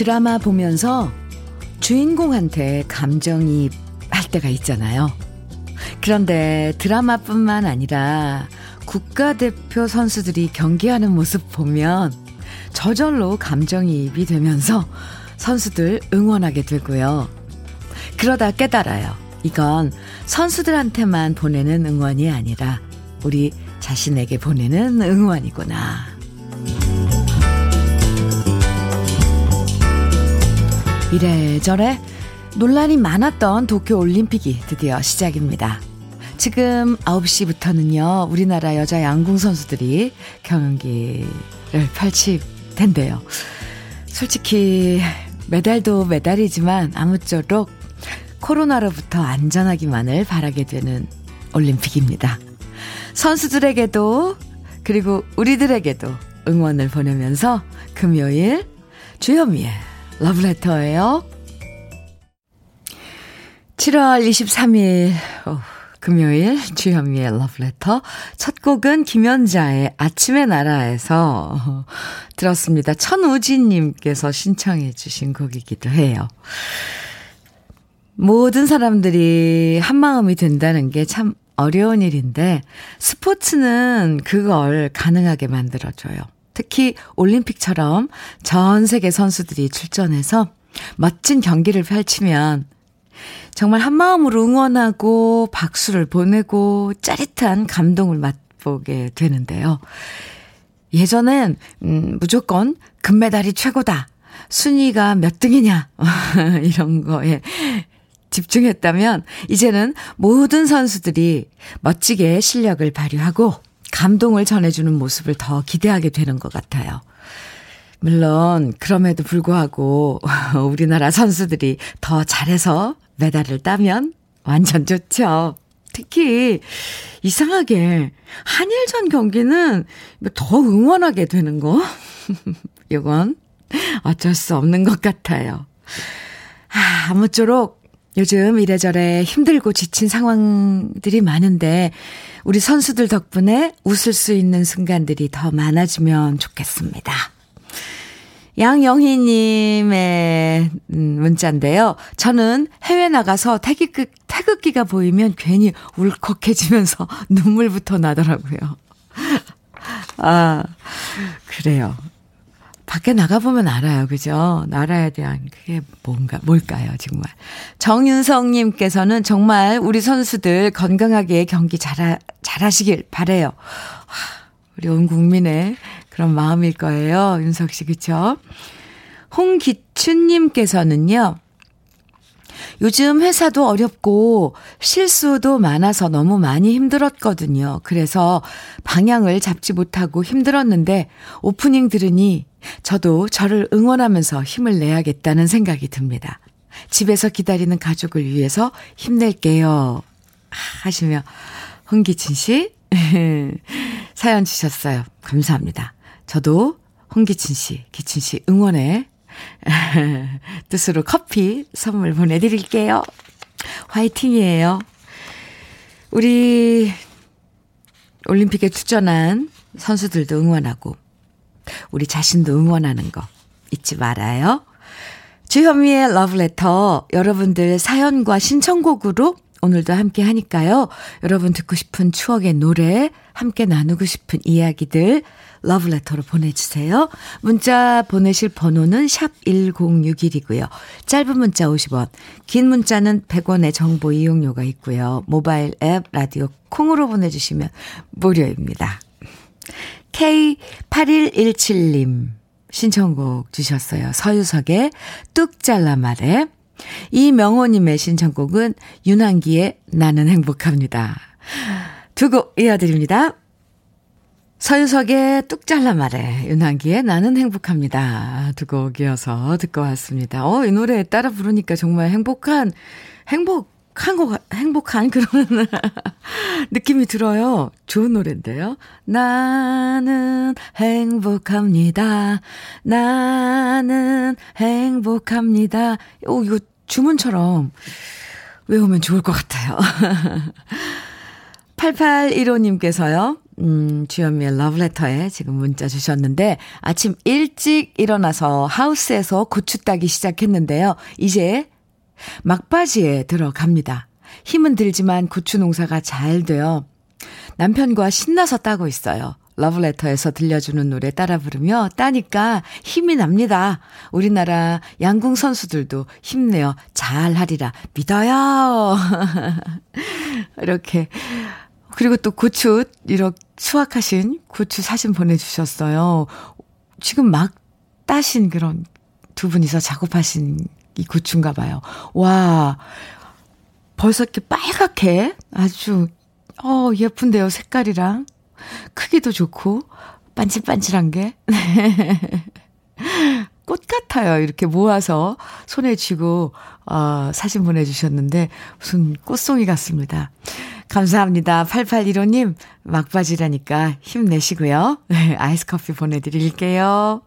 드라마 보면서 주인공한테 감정이입 할 때가 있잖아요. 그런데 드라마뿐만 아니라 국가대표 선수들이 경기하는 모습 보면 저절로 감정이입이 되면서 선수들 응원하게 되고요. 그러다 깨달아요. 이건 선수들한테만 보내는 응원이 아니라 우리 자신에게 보내는 응원이구나. 이래저래 논란이 많았던 도쿄 올림픽이 드디어 시작입니다. 지금 9시부터는요, 우리나라 여자 양궁 선수들이 경기를 펼칠 텐데요. 솔직히 메달도 메달이지만 아무쪼록 코로나로부터 안전하기만을 바라게 되는 올림픽입니다. 선수들에게도 그리고 우리들에게도 응원을 보내면서 금요일 주현미의 러브레터예요. 7월 23일 오, 금요일 주현미의 러브레터 첫 곡은 김연자의 아침의 나라에서 들었습니다. 천우진님께서 신청해 주신 곡이기도 해요. 모든 사람들이 한마음이 된다는 게 참 어려운 일인데 스포츠는 그걸 가능하게 만들어줘요. 특히 올림픽처럼 전 세계 선수들이 출전해서 멋진 경기를 펼치면 정말 한마음으로 응원하고 박수를 보내고 짜릿한 감동을 맛보게 되는데요. 예전엔 음, 무조건 금메달이 최고다. 순위가 몇 등이냐. 이런 거에 집중했다면 이제는 모든 선수들이 멋지게 실력을 발휘하고 감동을 전해주는 모습을 더 기대하게 되는 것 같아요. 물론 그럼에도 불구하고 우리나라 선수들이 더 잘해서 메달을 따면 완전 좋죠. 특히 이상하게 한일전 경기는 더 응원하게 되는 거. 이건 어쩔 수 없는 것 같아요. 아, 아무쪼록 요즘 이래저래 힘들고 지친 상황들이 많은데 우리 선수들 덕분에 웃을 수 있는 순간들이 더 많아지면 좋겠습니다. 양영희님의 음, 문자인데요. 저는 해외 나가서 태극기, 태극기가 보이면 괜히 울컥해지면서 눈물부터 나더라고요. 아, 그래요. 밖에 나가보면 알아요. 그죠? 나라에 대한 그게 뭔가, 뭘까요, 정말. 정윤성님께서는 정말 우리 선수들 건강하게 경기 잘, 잘하시길 바래요 우리 온 국민의 그런 마음일 거예요. 윤석 씨, 그쵸? 홍기춘님께서는요, 요즘 회사도 어렵고 실수도 많아서 너무 많이 힘들었거든요. 그래서 방향을 잡지 못하고 힘들었는데 오프닝 들으니 저도 저를 응원하면서 힘을 내야겠다는 생각이 듭니다. 집에서 기다리는 가족을 위해서 힘낼게요. 하시며 홍기춘 씨 사연 주셨어요. 감사합니다. 저도 홍기춘 씨, 기춘 씨 응원에 뜻으로 커피 선물 보내드릴게요. 화이팅이에요. 우리 올림픽에 출전한 선수들도 응원하고, 우리 자신도 응원하는 거 잊지 말아요. 주현미의 러브레터, 여러분들 사연과 신청곡으로 오늘도 함께 하니까요. 여러분 듣고 싶은 추억의 노래, 함께 나누고 싶은 이야기들, 러브레터로 보내주세요. 문자 보내실 번호는 샵 1061이고요. 짧은 문자 50원, 긴 문자는 100원의 정보 이용료가 있고요. 모바일 앱, 라디오 콩으로 보내주시면 무료입니다. K8117님 신청곡 주셨어요. 서유석의 뚝 잘라 말해. 이명호님의 신청곡은 윤한기의 나는 행복합니다. 두 곡 이어드립니다. 서유석의 뚝 잘라 말해. 윤한기의 나는 행복합니다. 두 곡이어서 듣고 왔습니다. 어, 이 노래 따라 부르니까 정말 행복한, 행복한 거, 행복한 그런 느낌이 들어요. 좋은 노래인데요. 나는 행복합니다. 나는 행복합니다. 오, 이거 주문처럼 외우면 좋을 것 같아요. 8815님께서요. 음, 주현미의 러브레터에 지금 문자 주셨는데, 아침 일찍 일어나서 하우스에서 고추 따기 시작했는데요. 이제 막바지에 들어갑니다. 힘은 들지만 고추 농사가 잘 돼요. 남편과 신나서 따고 있어요. 러브레터에서 들려주는 노래 따라 부르며 따니까 힘이 납니다. 우리나라 양궁 선수들도 힘내요. 잘 하리라. 믿어요. 이렇게. 그리고 또 고추, 이렇게 수확하신 고추 사진 보내주셨어요. 지금 막 따신 그런 두 분이서 작업하신 이 고추인가 봐요. 와, 벌써 이렇게 빨갛게 아주, 어, 예쁜데요, 색깔이랑. 크기도 좋고, 반질반질한 게. 꽃 같아요. 이렇게 모아서 손에 쥐고, 어, 사진 보내주셨는데, 무슨 꽃송이 같습니다. 감사합니다. 8815님, 막바지라니까 힘내시고요. 아이스 커피 보내드릴게요.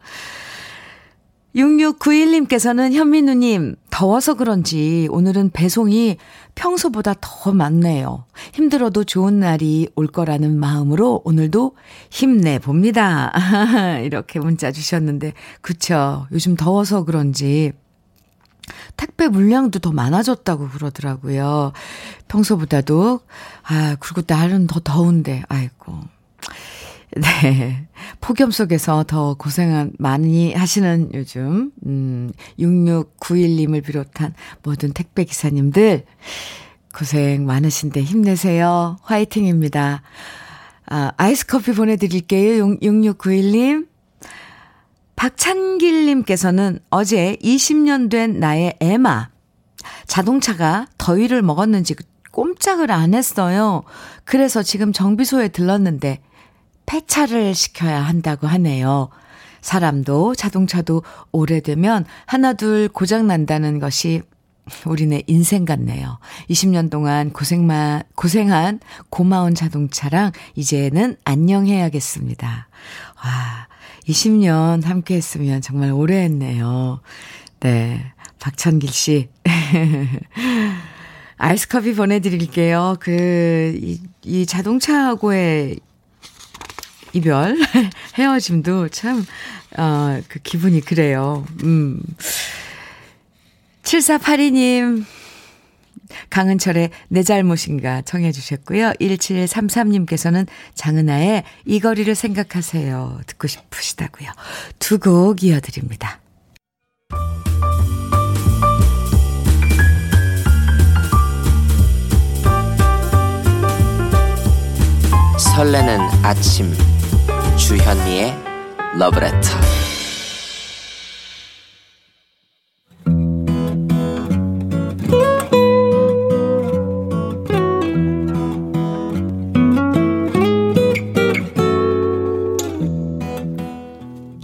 6691님께서는 현민우님, 더워서 그런지 오늘은 배송이 평소보다 더 많네요. 힘들어도 좋은 날이 올 거라는 마음으로 오늘도 힘내봅니다. 이렇게 문자 주셨는데, 그쵸. 요즘 더워서 그런지 택배 물량도 더 많아졌다고 그러더라고요. 평소보다도. 아, 그리고 날은 더 더운데, 아이고. 네. 폭염 속에서 더 고생한, 많이 하시는 요즘, 음, 6691님을 비롯한 모든 택배 기사님들, 고생 많으신데 힘내세요. 화이팅입니다. 아, 아이스 커피 보내드릴게요. 6691님. 박찬길님께서는 어제 20년 된 나의 에마. 자동차가 더위를 먹었는지 꼼짝을 안 했어요. 그래서 지금 정비소에 들렀는데 폐차를 시켜야 한다고 하네요. 사람도 자동차도 오래되면 하나둘 고장 난다는 것이 우리네 인생 같네요. 20년 동안 고생만, 고생한 고마운 자동차랑 이제는 안녕해야겠습니다. 와, 20년 함께 했으면 정말 오래 했네요. 네. 박천길 씨. 아이스 커피 보내드릴게요. 그, 이, 이 자동차하고의 이별, 헤어짐도 참, 어, 그 기분이 그래요. 음. 7482님, 강은철의 내 잘못인가 청해 주셨고요. 1733님께서는 장은아의 이 거리를 생각하세요. 듣고 싶으시다고요. 두 곡 이어드립니다. 설레는 아침 주현미의 러브레터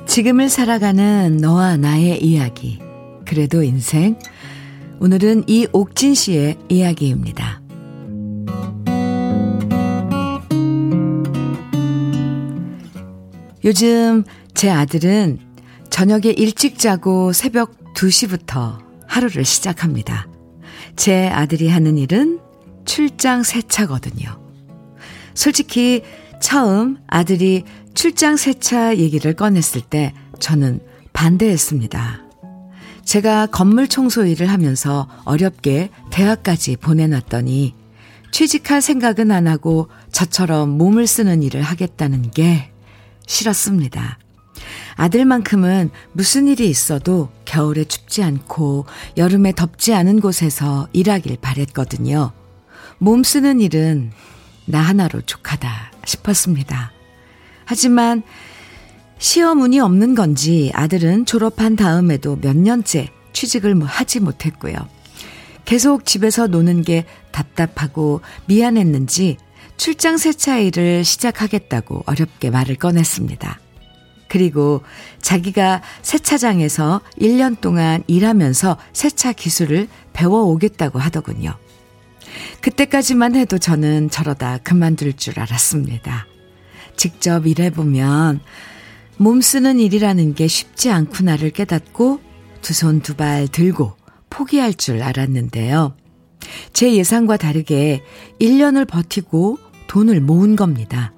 지금을 살아가는 너와 나의 이야기. 그래도 인생. 오늘은 이옥진 씨의 이야기입니다. 요즘 제 아들은 저녁에 일찍 자고 새벽 2시부터 하루를 시작합니다. 제 아들이 하는 일은 출장 세차거든요. 솔직히 처음 아들이 출장 세차 얘기를 꺼냈을 때 저는 반대했습니다. 제가 건물 청소 일을 하면서 어렵게 대학까지 보내놨더니 취직할 생각은 안 하고 저처럼 몸을 쓰는 일을 하겠다는 게 싫었습니다. 아들만큼은 무슨 일이 있어도 겨울에 춥지 않고 여름에 덥지 않은 곳에서 일하길 바랬거든요. 몸 쓰는 일은 나 하나로 족하다 싶었습니다. 하지만 시험 운이 없는 건지 아들은 졸업한 다음에도 몇 년째 취직을 뭐 하지 못했고요. 계속 집에서 노는 게 답답하고 미안했는지 출장 세차 일을 시작하겠다고 어렵게 말을 꺼냈습니다. 그리고 자기가 세차장에서 1년 동안 일하면서 세차 기술을 배워오겠다고 하더군요. 그때까지만 해도 저는 저러다 그만둘 줄 알았습니다. 직접 일해보면 몸 쓰는 일이라는 게 쉽지 않구나를 깨닫고 두 손 두 발 들고 포기할 줄 알았는데요. 제 예상과 다르게 1년을 버티고 돈을 모은 겁니다.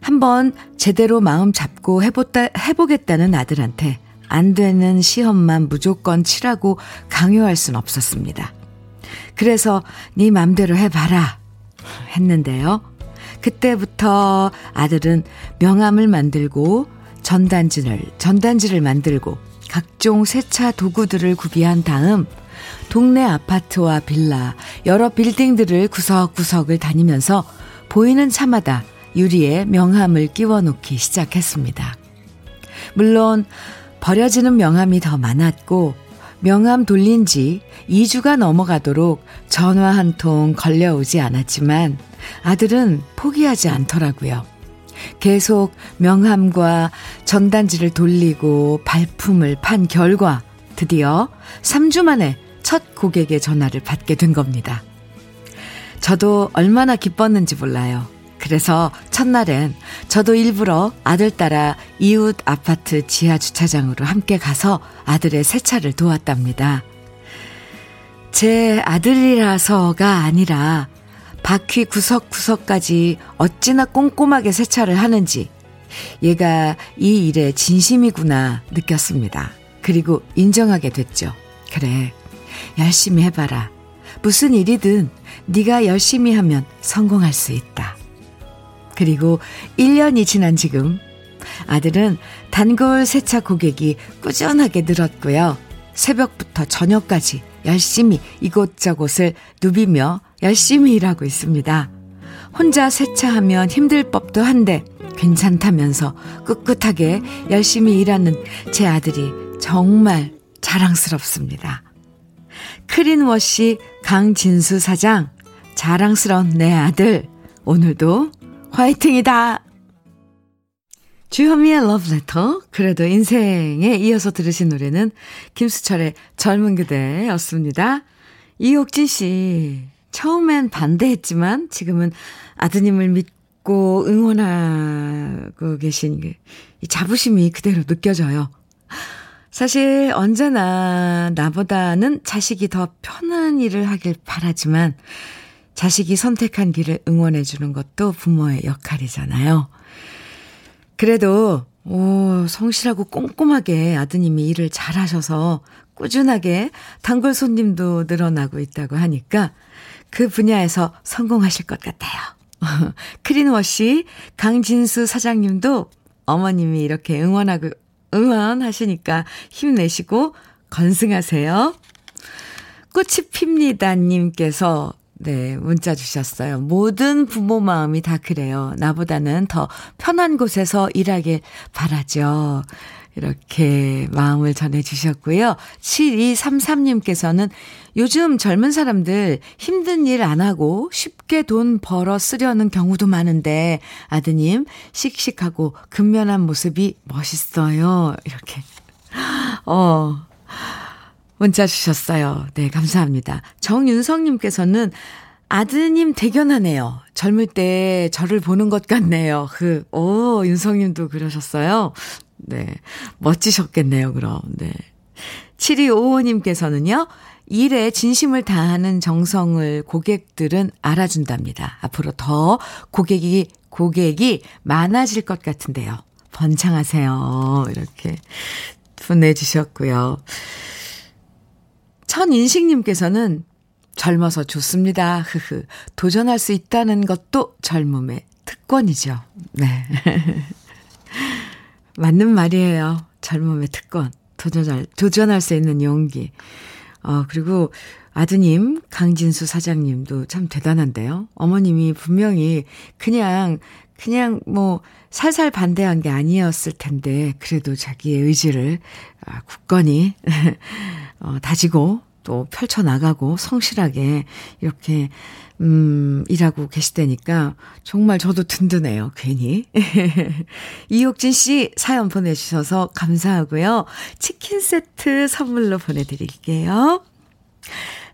한번 제대로 마음 잡고 해보다, 해보겠다는 아들한테 안 되는 시험만 무조건 치라고 강요할 순 없었습니다. 그래서 네 맘대로 해봐라 했는데요. 그때부터 아들은 명함을 만들고 전단지를 전단지를 만들고 각종 세차 도구들을 구비한 다음 동네 아파트와 빌라 여러 빌딩들을 구석구석을 다니면서 보이는 차마다 유리에 명함을 끼워 놓기 시작했습니다. 물론 버려지는 명함이 더 많았고 명함 돌린 지 2주가 넘어가도록 전화 한 통 걸려오지 않았지만 아들은 포기하지 않더라고요. 계속 명함과 전단지를 돌리고 발품을 판 결과 드디어 3주 만에 첫 고객의 전화를 받게 된 겁니다. 저도 얼마나 기뻤는지 몰라요. 그래서 첫날엔 저도 일부러 아들 따라 이웃 아파트 지하 주차장으로 함께 가서 아들의 세차를 도왔답니다. 제 아들이라서가 아니라 바퀴 구석구석까지 어찌나 꼼꼼하게 세차를 하는지 얘가 이 일에 진심이구나 느꼈습니다. 그리고 인정하게 됐죠. 그래, 열심히 해봐라. 무슨 일이든 네가 열심히 하면 성공할 수 있다. 그리고 1년이 지난 지금 아들은 단골 세차 고객이 꾸준하게 늘었고요. 새벽부터 저녁까지 열심히 이곳저곳을 누비며 열심히 일하고 있습니다. 혼자 세차하면 힘들 법도 한데 괜찮다면서 꿋꿋하게 열심히 일하는 제 아들이 정말 자랑스럽습니다. 크린워시 강진수 사장, 자랑스러운 내 아들, 오늘도 화이팅이다! 주현미의 러브레터. 그래도 인생에 이어서 들으신 노래는 김수철의 젊은 그대였습니다. 이옥진 씨, 처음엔 반대했지만 지금은 아드님을 믿고 응원하고 계신 이 자부심이 그대로 느껴져요. 사실 언제나 나보다는 자식이 더 편한 일을 하길 바라지만 자식이 선택한 길을 응원해 주는 것도 부모의 역할이잖아요. 그래도 오, 성실하고 꼼꼼하게 아드님이 일을 잘하셔서 꾸준하게 단골 손님도 늘어나고 있다고 하니까 그 분야에서 성공하실 것 같아요. 크린워시 강진수 사장님도 어머님이 이렇게 응원하고, 응원하시니까 힘내시고 건승하세요. 꽃이 핍니다 님께서 네, 문자 주셨어요. 모든 부모 마음이 다 그래요. 나보다는 더 편한 곳에서 일하길 바라죠. 이렇게 마음을 전해주셨고요. 7233님께서는 요즘 젊은 사람들 힘든 일 안 하고 쉽게 돈 벌어 쓰려는 경우도 많은데 아드님 씩씩하고 근면한 모습이 멋있어요. 이렇게. 어. 문자 주셨어요. 네, 감사합니다. 정윤성님께서는 아드님 대견하네요. 젊을 때 저를 보는 것 같네요. 그, 오, 윤성님도 그러셨어요. 네. 멋지셨겠네요, 그럼. 네. 7255님께서는요, 일에 진심을 다하는 정성을 고객들은 알아준답니다. 앞으로 더 고객이, 고객이 많아질 것 같은데요. 번창하세요. 이렇게 보내주셨고요. 천인식님께서는 젊어서 좋습니다. 흐흐. 도전할 수 있다는 것도 젊음의 특권이죠. 네. 맞는 말이에요. 젊음의 특권. 도전할, 도전할 수 있는 용기. 어, 그리고 아드님, 강진수 사장님도 참 대단한데요. 어머님이 분명히 그냥, 그냥 뭐, 살살 반대한 게 아니었을 텐데, 그래도 자기의 의지를 아, 굳건히, 어, 다지고 또 펼쳐 나가고 성실하게 이렇게, 음, 일하고 계시다니까 정말 저도 든든해요, 괜히. 이옥진 씨 사연 보내주셔서 감사하고요. 치킨 세트 선물로 보내드릴게요.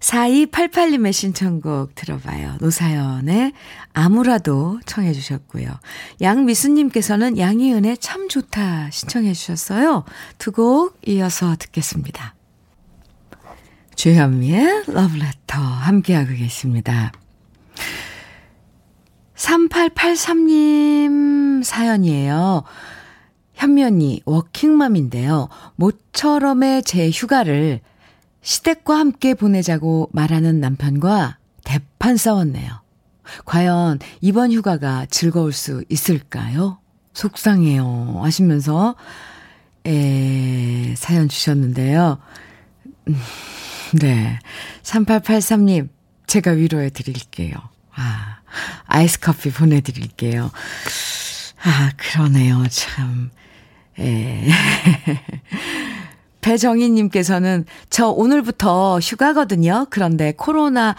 4288님의 신청곡 들어봐요. 노사연의 아무라도 청해 주셨고요. 양미수님께서는 양희은의 참 좋다 신청해 주셨어요. 두 곡 이어서 듣겠습니다. 주현미의 러브레터 함께하고 계십니다. 3883님 사연이에요. 현면이 워킹맘인데요. 모처럼의 제 휴가를 시댁과 함께 보내자고 말하는 남편과 대판 싸웠네요. 과연 이번 휴가가 즐거울 수 있을까요? 속상해요. 하시면서, 에, 사연 주셨는데요. 음, 네. 3883님, 제가 위로해 드릴게요. 아, 아이스 커피 보내드릴게요. 아, 그러네요. 참. 에. 배정희님께서는 저 오늘부터 휴가거든요. 그런데 코로나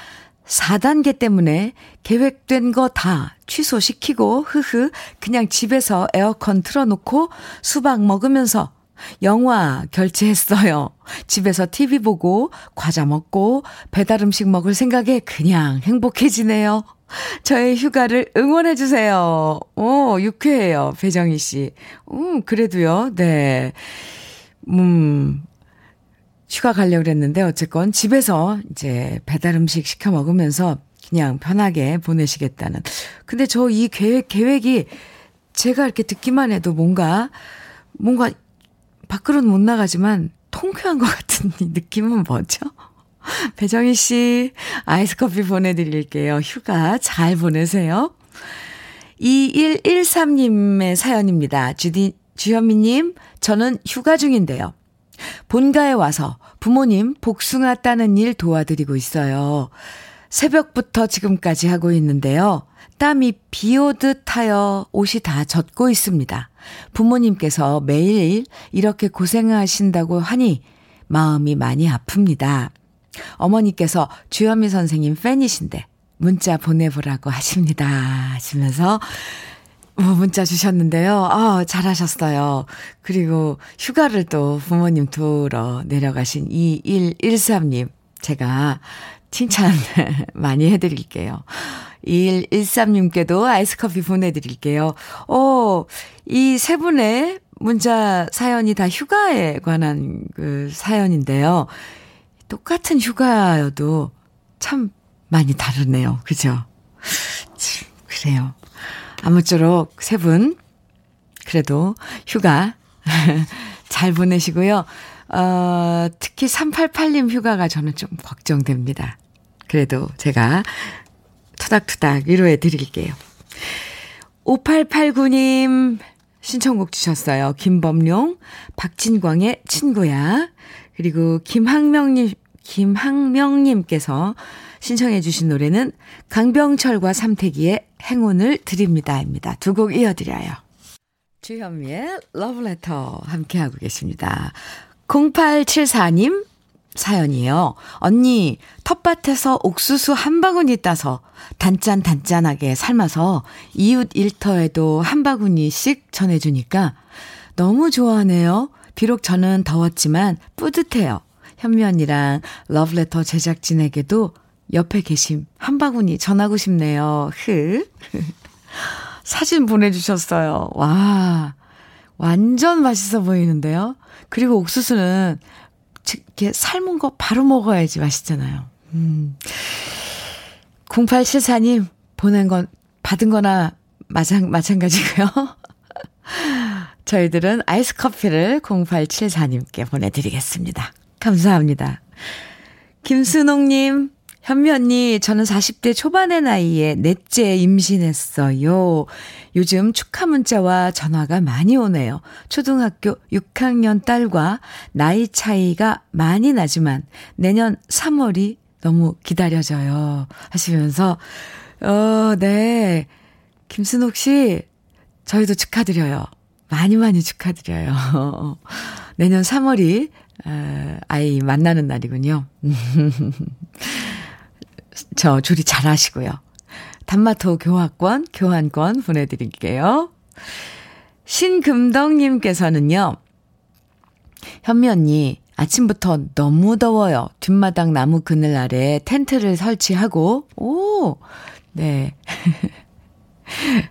4단계 때문에 계획된 거 다 취소시키고, 흐흐, 그냥 집에서 에어컨 틀어놓고 수박 먹으면서 영화 결제했어요. 집에서 TV 보고, 과자 먹고, 배달 음식 먹을 생각에 그냥 행복해지네요. 저의 휴가를 응원해주세요. 오, 유쾌해요. 배정희 씨. 음, 그래도요, 네. 음, 휴가 가려고 그랬는데, 어쨌건 집에서 이제 배달 음식 시켜 먹으면서 그냥 편하게 보내시겠다는. 근데 저 이 계획, 계획이 제가 이렇게 듣기만 해도 뭔가, 뭔가 밖으로는 못 나가지만 통쾌한 것 같은 느낌은 뭐죠? 배정희 씨, 아이스 커피 보내드릴게요. 휴가 잘 보내세요. 2113님의 사연입니다. 주디, 주현미님, 저는 휴가 중인데요. 본가에 와서 부모님 복숭아 따는 일 도와드리고 있어요. 새벽부터 지금까지 하고 있는데요. 땀이 비 오듯 하여 옷이 다 젖고 있습니다. 부모님께서 매일 이렇게 고생하신다고 하니 마음이 많이 아픕니다. 어머니께서 주현미 선생님 팬이신데 문자 보내보라고 하십니다. 하시면서 뭐 문자 주셨는데요. 아, 잘하셨어요. 그리고 휴가를 또 부모님 두러 내려가신 2113님. 제가 칭찬 많이 해드릴게요. 2113님께도 아이스 커피 보내드릴게요. 어, 이세 분의 문자 사연이 다 휴가에 관한 그 사연인데요. 똑같은 휴가여도 참 많이 다르네요. 그죠? 그래요. 아무쪼록 세 분, 그래도 휴가 잘 보내시고요. 어, 특히 388님 휴가가 저는 좀 걱정됩니다. 그래도 제가 투닥투닥 위로해 드릴게요. 5889님 신청곡 주셨어요. 김범룡, 박진광의 친구야. 그리고 김학명님, 김학명님께서 신청해 주신 노래는 강병철과 삼태기의 행운을 드립니다입니다. 두 곡 이어드려요. 주현미의 러브레터 함께하고 계십니다. 0874님 사연이에요. 언니, 텃밭에서 옥수수 한 바구니 따서 단짠 단짠하게 삶아서 이웃 일터에도 한 바구니씩 전해주니까 너무 좋아하네요. 비록 저는 더웠지만 뿌듯해요. 현미 언니랑 러브레터 제작진에게도 옆에 계심 한 바구니 전하고 싶네요. 흐. 사진 보내주셨어요. 와, 완전 맛있어 보이는데요. 그리고 옥수수는 이렇게 삶은 거 바로 먹어야지 맛있잖아요. 음. 0874님, 보낸 건, 받은 거나 마찬, 마찬가지고요. 저희들은 아이스 커피를 0874님께 보내드리겠습니다. 감사합니다. 김순옥님, 현미 언니, 저는 40대 초반의 나이에 넷째 임신했어요. 요즘 축하 문자와 전화가 많이 오네요. 초등학교 6학년 딸과 나이 차이가 많이 나지만 내년 3월이 너무 기다려져요. 하시면서, 어, 네. 김순옥 씨, 저희도 축하드려요. 많이 많이 축하드려요. 내년 3월이 아이 만나는 날이군요. 저 조리 잘 하시고요. 단마토 교환권, 교환권 보내드릴게요. 신금덕님께서는요, 현미 언니, 아침부터 너무 더워요. 뒷마당 나무 그늘 아래 텐트를 설치하고, 오, 네.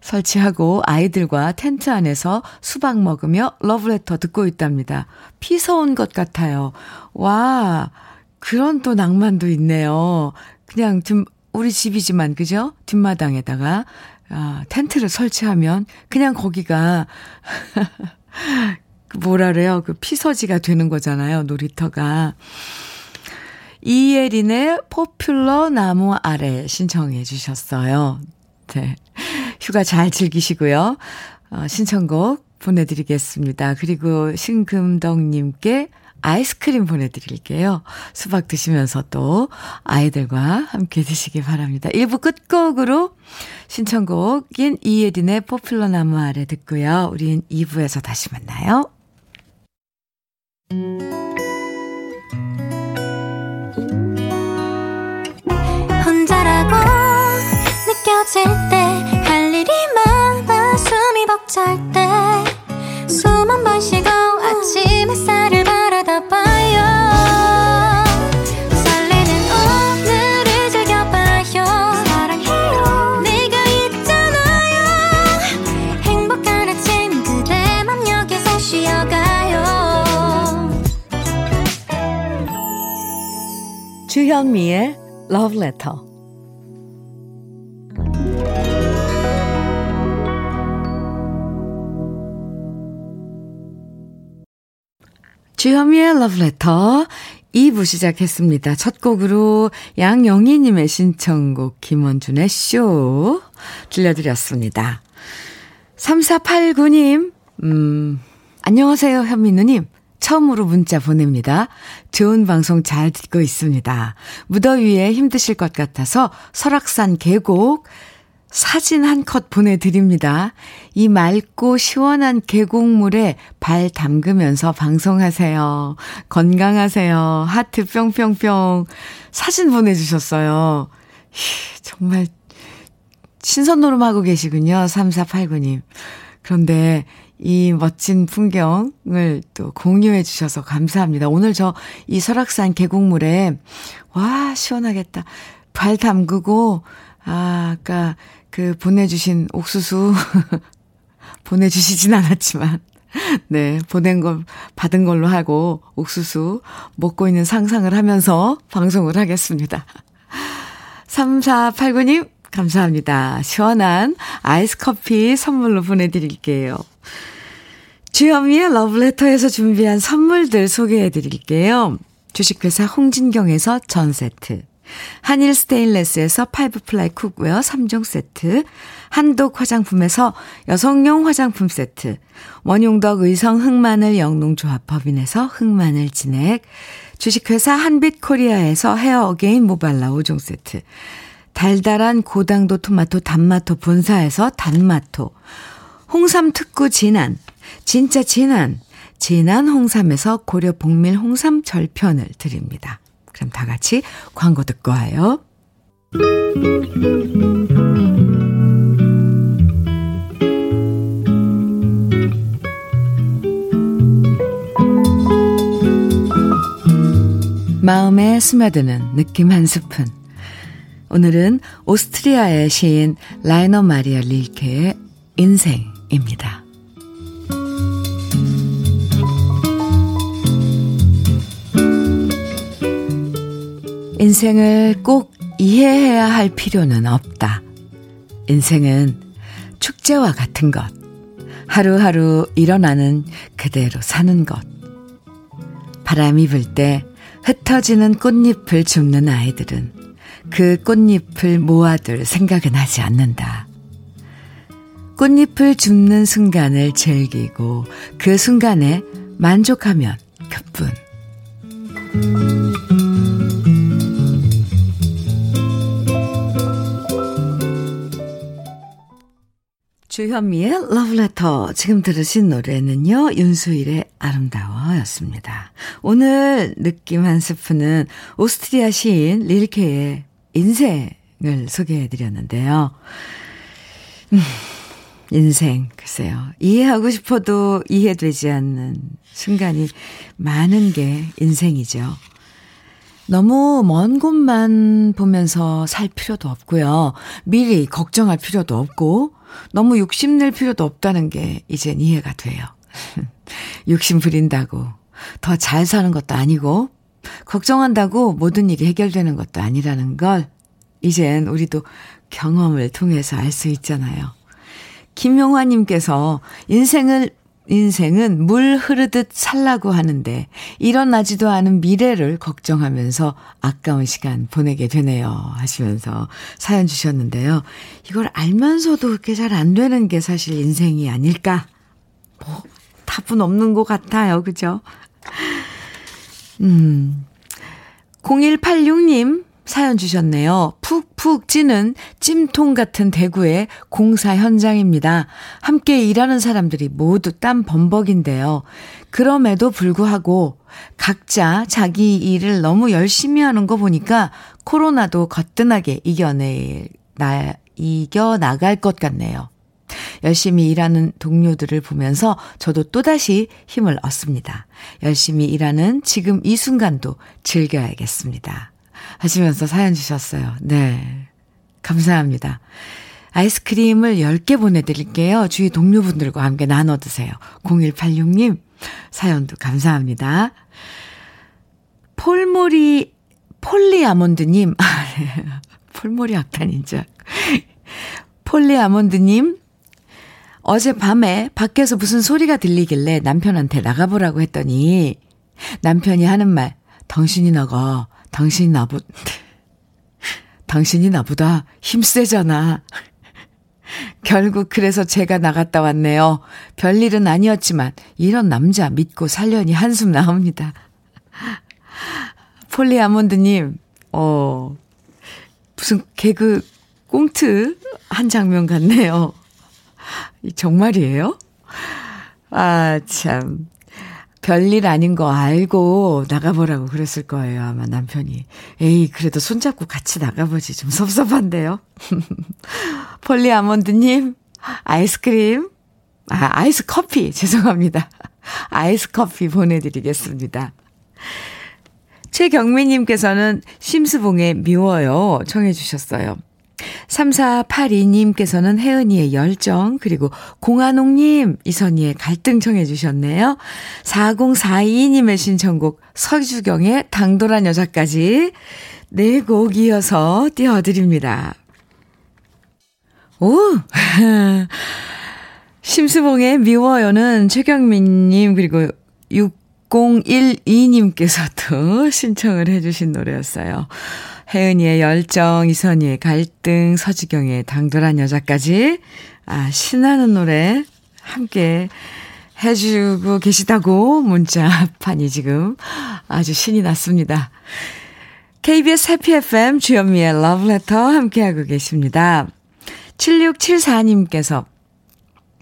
설치하고 아이들과 텐트 안에서 수박 먹으며 러브레터 듣고 있답니다. 피서 온 것 같아요. 와, 그런 또 낭만도 있네요. 그냥 좀 우리 집이지만, 그죠? 뒷마당에다가, 아, 텐트를 설치하면 그냥 거기가, 뭐라 그래요? 그 피서지가 되는 거잖아요. 놀이터가. 이예린의 포퓰러 나무 아래 신청해 주셨어요. 네. 휴가 잘 즐기시고요. 어, 신청곡 보내드리겠습니다. 그리고 신금덕님께 아이스크림 보내드릴게요. 수박 드시면서 또 아이들과 함께 드시기 바랍니다. 1부 끝곡으로 신청곡인 이예린의 포퓰러 나무 아래 듣고요. 우린 2부에서 다시 만나요. 혼자라고 느껴질 때 할 일이 많아 숨이 벅찰 때 주현미의 Love Letter. 주현미의 Love Letter 2부 시작했습니다. 첫 곡으로 양영희님의 신청곡 김원준의 쇼 들려드렸습니다. 3489님, 음, 안녕하세요, 현민우님. 처음으로 문자 보냅니다. 좋은 방송 잘 듣고 있습니다. 무더위에 힘드실 것 같아서 설악산 계곡 사진 한 컷 보내드립니다. 이 맑고 시원한 계곡물에 발 담그면서 방송하세요. 건강하세요. 하트 뿅뿅뿅. 사진 보내주셨어요. 히, 정말 신선노름하고 계시군요. 3489님. 그런데 이 멋진 풍경을 또 공유해 주셔서 감사합니다. 오늘 저 이 설악산 계곡물에 와 시원하겠다. 발 담그고 아 아까 그 보내주신 옥수수 보내주시진 않았지만 네 보낸 걸 받은 걸로 하고 옥수수 먹고 있는 상상을 하면서 방송을 하겠습니다. 3489님 감사합니다. 시원한 아이스 커피 선물로 보내드릴게요. 주현미의 러브레터에서 준비한 선물들 소개해 드릴게요. 주식회사 홍진경에서 전 세트. 한일 스테인레스에서 five ply cookware 3종 세트. 한독 화장품에서 여성용 화장품 세트. 원용덕 의성 흑마늘 영농조합 법인에서 흑마늘 진액. 주식회사 한빛 코리아에서 헤어 어게인 모발라 5종 세트. 달달한 고당도 토마토 단마토 본사에서 단마토. 홍삼 특구 진한. 진짜 진한, 진한 홍삼에서 고려 복밀 홍삼 절편을 드립니다. 그럼 다 같이 광고 듣고 와요. 마음에 스며드는 느낌 한 스푼. 오늘은 오스트리아의 시인 라이너 마리아 릴케의 인생 입니다. 인생을 꼭 이해해야 할 필요는 없다. 인생은 축제와 같은 것. 하루하루 일어나는 그대로 사는 것. 바람이 불 때 흩어지는 꽃잎을 줍는 아이들은 그 꽃잎을 모아둘 생각은 하지 않는다. 꽃잎을 줍는 순간을 즐기고 그 순간에 만족하면 그뿐. 주현미의 러브레터. 지금 들으신 노래는요, 윤수일의 아름다워 였습니다. 오늘 느낌 한 스푼은 오스트리아 시인 릴케의 인생을 소개해 드렸는데요. 음, 인생, 글쎄요. 이해하고 싶어도 이해되지 않는 순간이 많은 게 인생이죠. 너무 먼 곳만 보면서 살 필요도 없고요. 미리 걱정할 필요도 없고, 너무 욕심낼 필요도 없다는 게 이젠 이해가 돼요. 욕심 부린다고 더 잘 사는 것도 아니고, 걱정한다고 모든 일이 해결되는 것도 아니라는 걸 이젠 우리도 경험을 통해서 알 수 있잖아요. 김용화님께서 인생을 인생은 물 흐르듯 살라고 하는데 일어나지도 않은 미래를 걱정하면서 아까운 시간 보내게 되네요. 하시면서 사연 주셨는데요. 이걸 알면서도 그렇게 잘 안 되는 게 사실 인생이 아닐까? 뭐 답은 없는 것 같아요. 그죠? 음. 0186님 사연 주셨네요. 푹 푹 찌는 찜통 같은 대구의 공사 현장입니다. 함께 일하는 사람들이 모두 땀 범벅인데요. 그럼에도 불구하고 각자 자기 일을 너무 열심히 하는 거 보니까 코로나도 거뜬하게 이겨내, 나, 이겨나갈 것 같네요. 열심히 일하는 동료들을 보면서 저도 또다시 힘을 얻습니다. 열심히 일하는 지금 이 순간도 즐겨야겠습니다. 하시면서 사연 주셨어요. 네. 감사합니다. 아이스크림을 10개 보내드릴게요. 주위 동료분들과 함께 나눠 드세요. 0186님, 사연도 감사합니다. 폴모리, 폴리아몬드님, 아, 네. 폴모리 악탄인 줄. 폴리아몬드님, 어젯밤에 밖에서 무슨 소리가 들리길래 남편한테 나가보라고 했더니 남편이 하는 말, 당신이 나가. 당신이 나보, 당신이 나보다 힘세잖아. 결국 그래서 제가 나갔다 왔네요. 별일은 아니었지만 이런 남자 믿고 살려니 한숨 나옵니다. 폴리 아몬드님, 어, 무슨 개그 꽁트 한 장면 같네요. 정말이에요? 아, 참. 별일 아닌 거 알고 나가보라고 그랬을 거예요. 아마 남편이. 에이, 그래도 손잡고 같이 나가보지. 좀 섭섭한데요. 폴리 아몬드님, 아이스크림, 아, 아이스 커피. 죄송합니다. 아이스 커피 보내드리겠습니다. 최경미님께서는 심수봉의 미워요. 청해 주셨어요. 3482님께서는 혜은이의 열정, 그리고 공한옥님, 이선희의 갈등 청해주셨네요. 4042님의 신청곡 서주경의 당돌한 여자까지 네 곡 이어서 띄워드립니다. 오! 심수봉의 미워요는 최경민님, 그리고 6012님께서 도 신청을 해주신 노래였어요. 혜은이의 열정, 이선희의 갈등, 서지경의 당돌한 여자까지, 아, 신나는 노래 함께 해주고 계시다고 문자판이 지금 아주 신이 났습니다. KBS 해피 FM 주현미의 러브레터 함께하고 계십니다. 7674님께서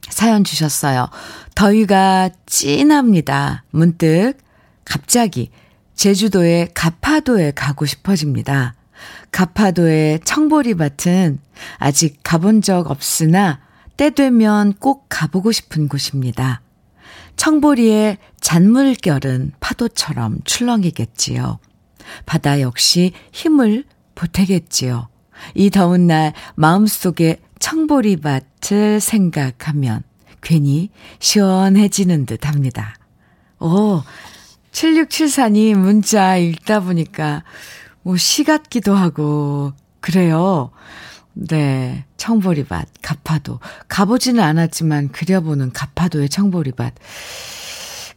사연 주셨어요. 더위가 찐합니다. 문득 갑자기 제주도의 가파도에 가고 싶어집니다. 가파도의 청보리밭은 아직 가본 적 없으나 때 되면 꼭 가보고 싶은 곳입니다. 청보리의 잔물결은 파도처럼 출렁이겠지요. 바다 역시 힘을 보태겠지요. 이 더운 날 마음속에 청보리밭을 생각하면 괜히 시원해지는 듯 합니다. 오, 7674님 문자 읽다 보니까 뭐 시 같기도 하고 그래요. 네. 청보리밭, 가파도. 가보지는 않았지만 그려보는 가파도의 청보리밭.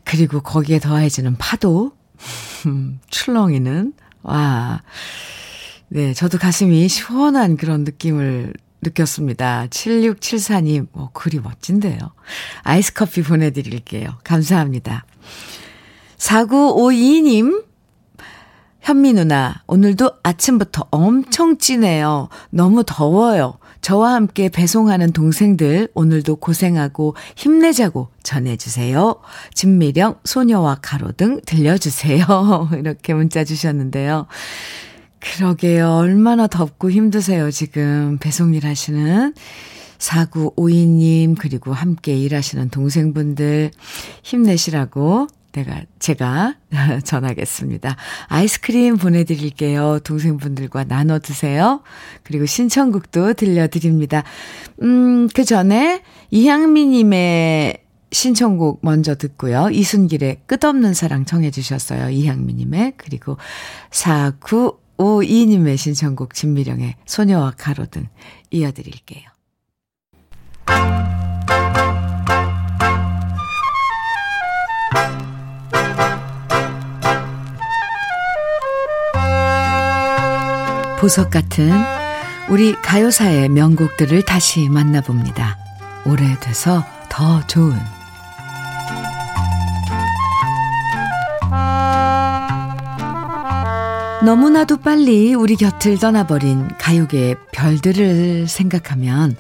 그리고 거기에 더해지는 파도. 출렁이는. 와. 네. 저도 가슴이 시원한 그런 느낌을 느꼈습니다. 7674님, 어, 글이 멋진데요. 아이스 커피 보내드릴게요. 감사합니다. 4952님, 현미 누나, 오늘도 아침부터 엄청 찌네요. 너무 더워요. 저와 함께 배송하는 동생들, 오늘도 고생하고 힘내자고 전해주세요. 진미령, 소녀와 가로 등 들려주세요. 이렇게 문자 주셨는데요. 그러게요. 얼마나 덥고 힘드세요, 지금. 배송 일 하시는. 4952님, 그리고 함께 일하시는 동생분들 힘내시라고 내가, 제가 전하겠습니다. 아이스크림 보내드릴게요. 동생분들과 나눠 드세요. 그리고 신청곡도 들려드립니다. 음, 그 전에 이향미님의 신청곡 먼저 듣고요. 이순길의 끝없는 사랑 청해 주셨어요. 이향미님의. 그리고 49 5552님의 신청곡 진미령의 소녀와 가로등 이어드릴게요. 보석 같은 우리 가요사의 명곡들을 다시 만나봅니다. 오래돼서 더 좋은 너무나도 빨리 우리 곁을 떠나버린 가요계의 별들을 생각하면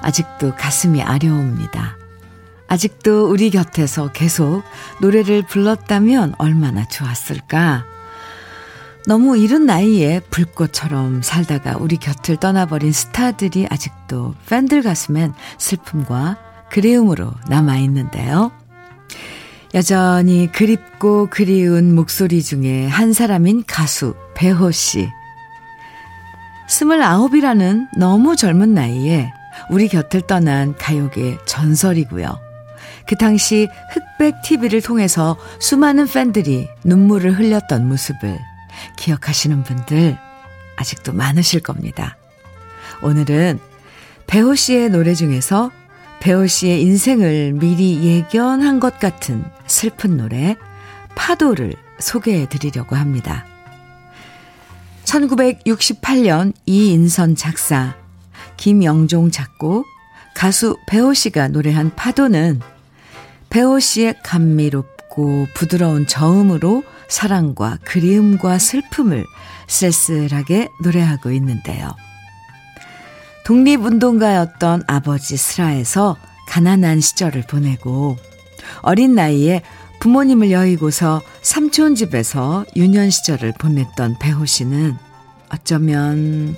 아직도 가슴이 아려옵니다. 아직도 우리 곁에서 계속 노래를 불렀다면 얼마나 좋았을까? 너무 이른 나이에 불꽃처럼 살다가 우리 곁을 떠나버린 스타들이 아직도 팬들 가슴엔 슬픔과 그리움으로 남아있는데요. 여전히 그립고 그리운 목소리 중에 한 사람인 가수 배호 씨. 스물아홉이라는 너무 젊은 나이에 우리 곁을 떠난 가요계 전설이고요. 그 당시 흑백 TV를 통해서 수많은 팬들이 눈물을 흘렸던 모습을 기억하시는 분들 아직도 많으실 겁니다. 오늘은 배호 씨의 노래 중에서 배호 씨의 인생을 미리 예견한 것 같은 슬픈 노래 파도를 소개해 드리려고 합니다. 1968년 이인선 작사, 김영종 작곡, 가수 배호 씨가 노래한 파도는 배호 씨의 감미롭고 부드러운 저음으로 사랑과 그리움과 슬픔을 쓸쓸하게 노래하고 있는데요. 독립운동가였던 아버지 슬하에서 가난한 시절을 보내고 어린 나이에 부모님을 여의고서 삼촌 집에서 유년 시절을 보냈던 배호 씨는 어쩌면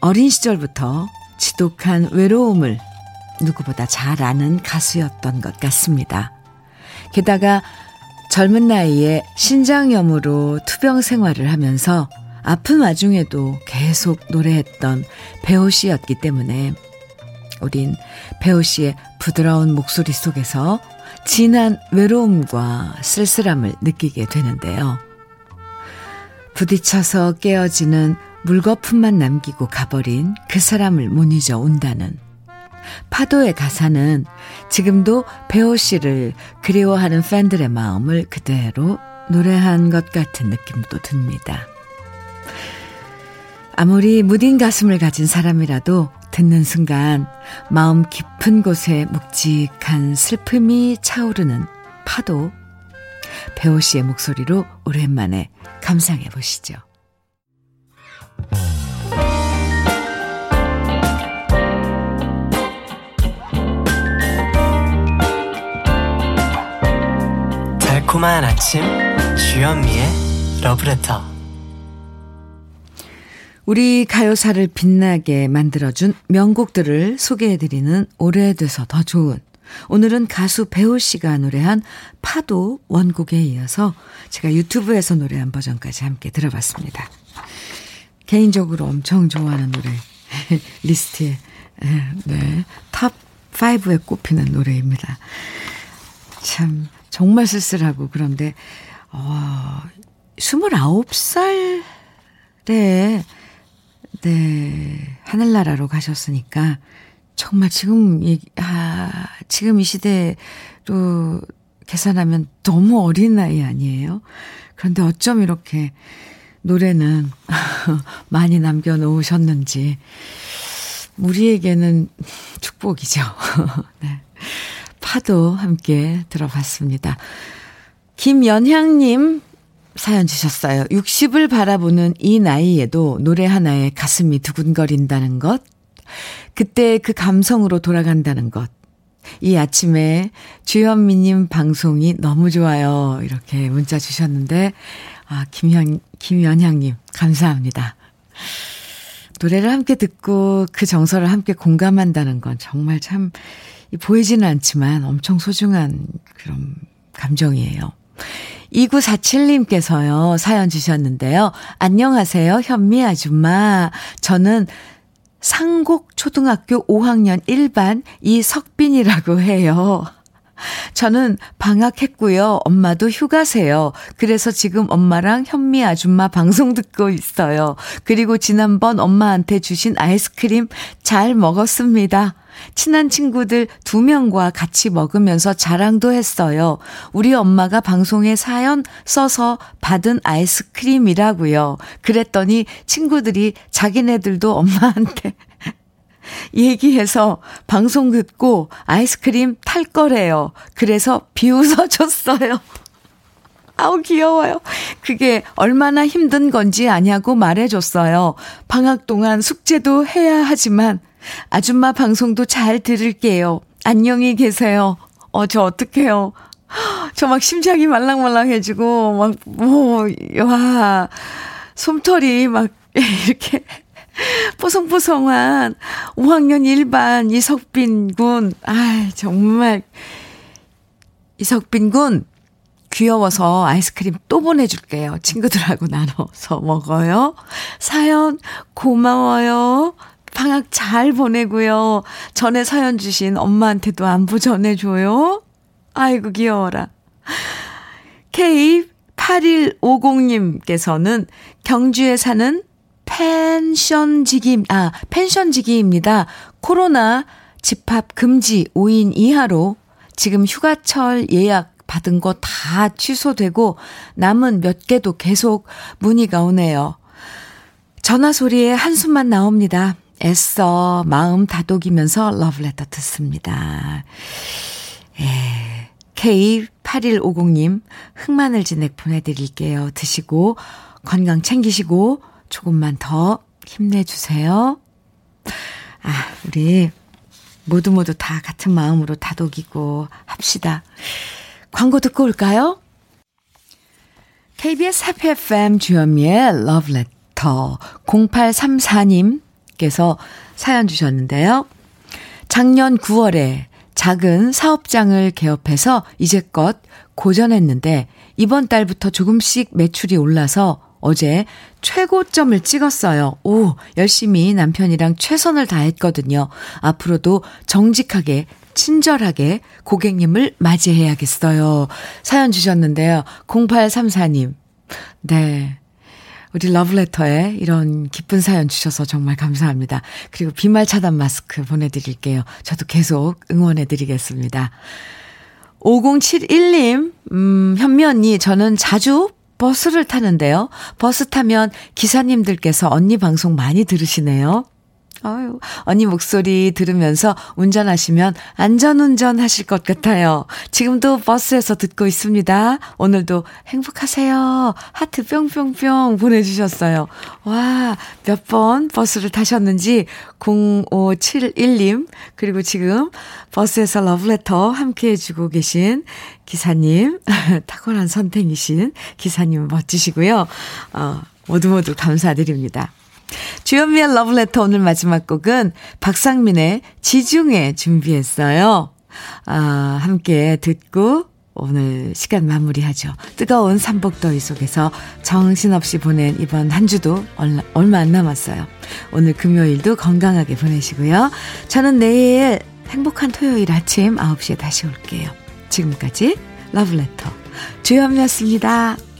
어린 시절부터 지독한 외로움을 누구보다 잘 아는 가수였던 것 같습니다. 게다가 젊은 나이에 신장염으로 투병 생활을 하면서 아픈 와중에도 계속 노래했던 배우 씨였기 때문에 우린 배우 씨의 부드러운 목소리 속에서 진한 외로움과 쓸쓸함을 느끼게 되는데요. 부딪혀서 깨어지는 물거품만 남기고 가버린 그 사람을 못 잊어 온다는 파도의 가사는 지금도 배호 씨를 그리워하는 팬들의 마음을 그대로 노래한 것 같은 느낌도 듭니다. 아무리 무딘 가슴을 가진 사람이라도 듣는 순간 마음 깊은 곳에 묵직한 슬픔이 차오르는 파도 배호 씨의 목소리로 오랜만에 감상해 보시죠. 달콤한 아침 주현미의 러브레터 우리 가요사를 빛나게 만들어준 명곡들을 소개해드리는 오래돼서 더 좋은 오늘은 가수 배우 씨가 노래한 파도 원곡에 이어서 제가 유튜브에서 노래한 버전까지 함께 들어봤습니다. 개인적으로 엄청 좋아하는 노래 리스트에 네, 탑 5에 꼽히는 노래입니다. 참 정말 쓸쓸하고 그런데 어, 29살에 네, 하늘나라로 가셨으니까 정말 지금 이 아, 지금 이 시대로 계산하면 너무 어린 나이 아니에요? 그런데 어쩜 이렇게 노래는 많이 남겨 놓으셨는지 우리에게는 축복이죠. 네. 파도 함께 들어봤습니다. 김연향님 사연 주셨어요. 60을 바라보는 이 나이에도 노래 하나에 가슴이 두근거린다는 것, 그때 그 감성으로 돌아간다는 것, 이 아침에 주현미님 방송이 너무 좋아요. 이렇게 문자 주셨는데, 아, 김현, 김연향님, 감사합니다. 노래를 함께 듣고 그 정서를 함께 공감한다는 건 정말 참 보이지는 않지만 엄청 소중한 그런 감정이에요. 2947님께서요, 사연 주셨는데요. 안녕하세요, 현미 아줌마. 저는 상곡 초등학교 5학년 1반 이석빈이라고 해요. 저는 방학했고요. 엄마도 휴가세요. 그래서 지금 엄마랑 현미 아줌마 방송 듣고 있어요. 그리고 지난번 엄마한테 주신 아이스크림 잘 먹었습니다. 친한 친구들 두 명과 같이 먹으면서 자랑도 했어요. 우리 엄마가 방송에 사연 써서 받은 아이스크림이라고요. 그랬더니 친구들이 자기네들도 엄마한테 얘기해서 방송 듣고 아이스크림 탈 거래요. 그래서 비웃어 줬어요. 아우, 귀여워요. 그게 얼마나 힘든 건지 아냐고 말해줬어요. 방학 동안 숙제도 해야 하지만 아줌마 방송도 잘 들을게요. 안녕히 계세요. 어, 저 어떡해요. 저 막 심장이 말랑말랑해지고, 막, 뭐, 와, 솜털이 막, 이렇게 뽀송뽀송한 5학년 1반 이석빈 군. 아 정말. 이석빈 군, 귀여워서 아이스크림 또 보내줄게요. 친구들하고 나눠서 먹어요. 사연 고마워요. 방학 잘 보내고요. 전에 사연 주신 엄마한테도 안부 전해줘요. 아이고, 귀여워라. K8150님께서는 경주에 사는 펜션 지기, 아, 펜션 지기입니다. 코로나 집합 금지 5인 이하로 지금 휴가철 예약 받은 거 다 취소되고 남은 몇 개도 계속 문의가 오네요. 전화 소리에 한숨만 나옵니다. 애써 마음 다독이면서 러브레터 듣습니다. 예. K8150님, 흑마늘 진액 보내드릴게요. 드시고, 건강 챙기시고, 조금만 더 힘내주세요. 아, 우리 모두 모두 다 같은 마음으로 다독이고 합시다. 광고 듣고 올까요? KBS 해피 FM 주현미의 러브레터 0834님께서 사연 주셨는데요. 작년 9월에 작은 사업장을 개업해서 이제껏 고전했는데 이번 달부터 조금씩 매출이 올라서 어제 최고점을 찍었어요. 오, 열심히 남편이랑 최선을 다했거든요. 앞으로도 정직하게, 친절하게 고객님을 맞이해야겠어요. 사연 주셨는데요. 0834님. 네. 우리 러브레터에 이런 기쁜 사연 주셔서 정말 감사합니다. 그리고 비말 차단 마스크 보내드릴게요. 저도 계속 응원해드리겠습니다. 5071님, 음, 현미 언니, 저는 자주 버스를 타는데요. 버스 타면 기사님들께서 언니 방송 많이 들으시네요. 아유, 언니 목소리 들으면서 운전하시면 안전운전 하실 것 같아요. 지금도 버스에서 듣고 있습니다. 오늘도 행복하세요. 하트 뿅뿅뿅 보내주셨어요. 와, 몇 번 버스를 타셨는지 0571님, 그리고 지금 버스에서 러브레터 함께 해주고 계신 기사님, 탁월한 선택이신 기사님 멋지시고요. 어, 모두 모두 감사드립니다. 주현미의 러브레터 오늘 마지막 곡은 박상민의 지중해 준비했어요. 아, 함께 듣고 오늘 시간 마무리하죠. 뜨거운 삼복더위 속에서 정신없이 보낸 이번 한 주도 얼마, 안 남았어요. 오늘 금요일도 건강하게 보내시고요. 저는 내일 행복한 토요일 아침 9시에 다시 올게요. 지금까지 러브레터 주현미였습니다.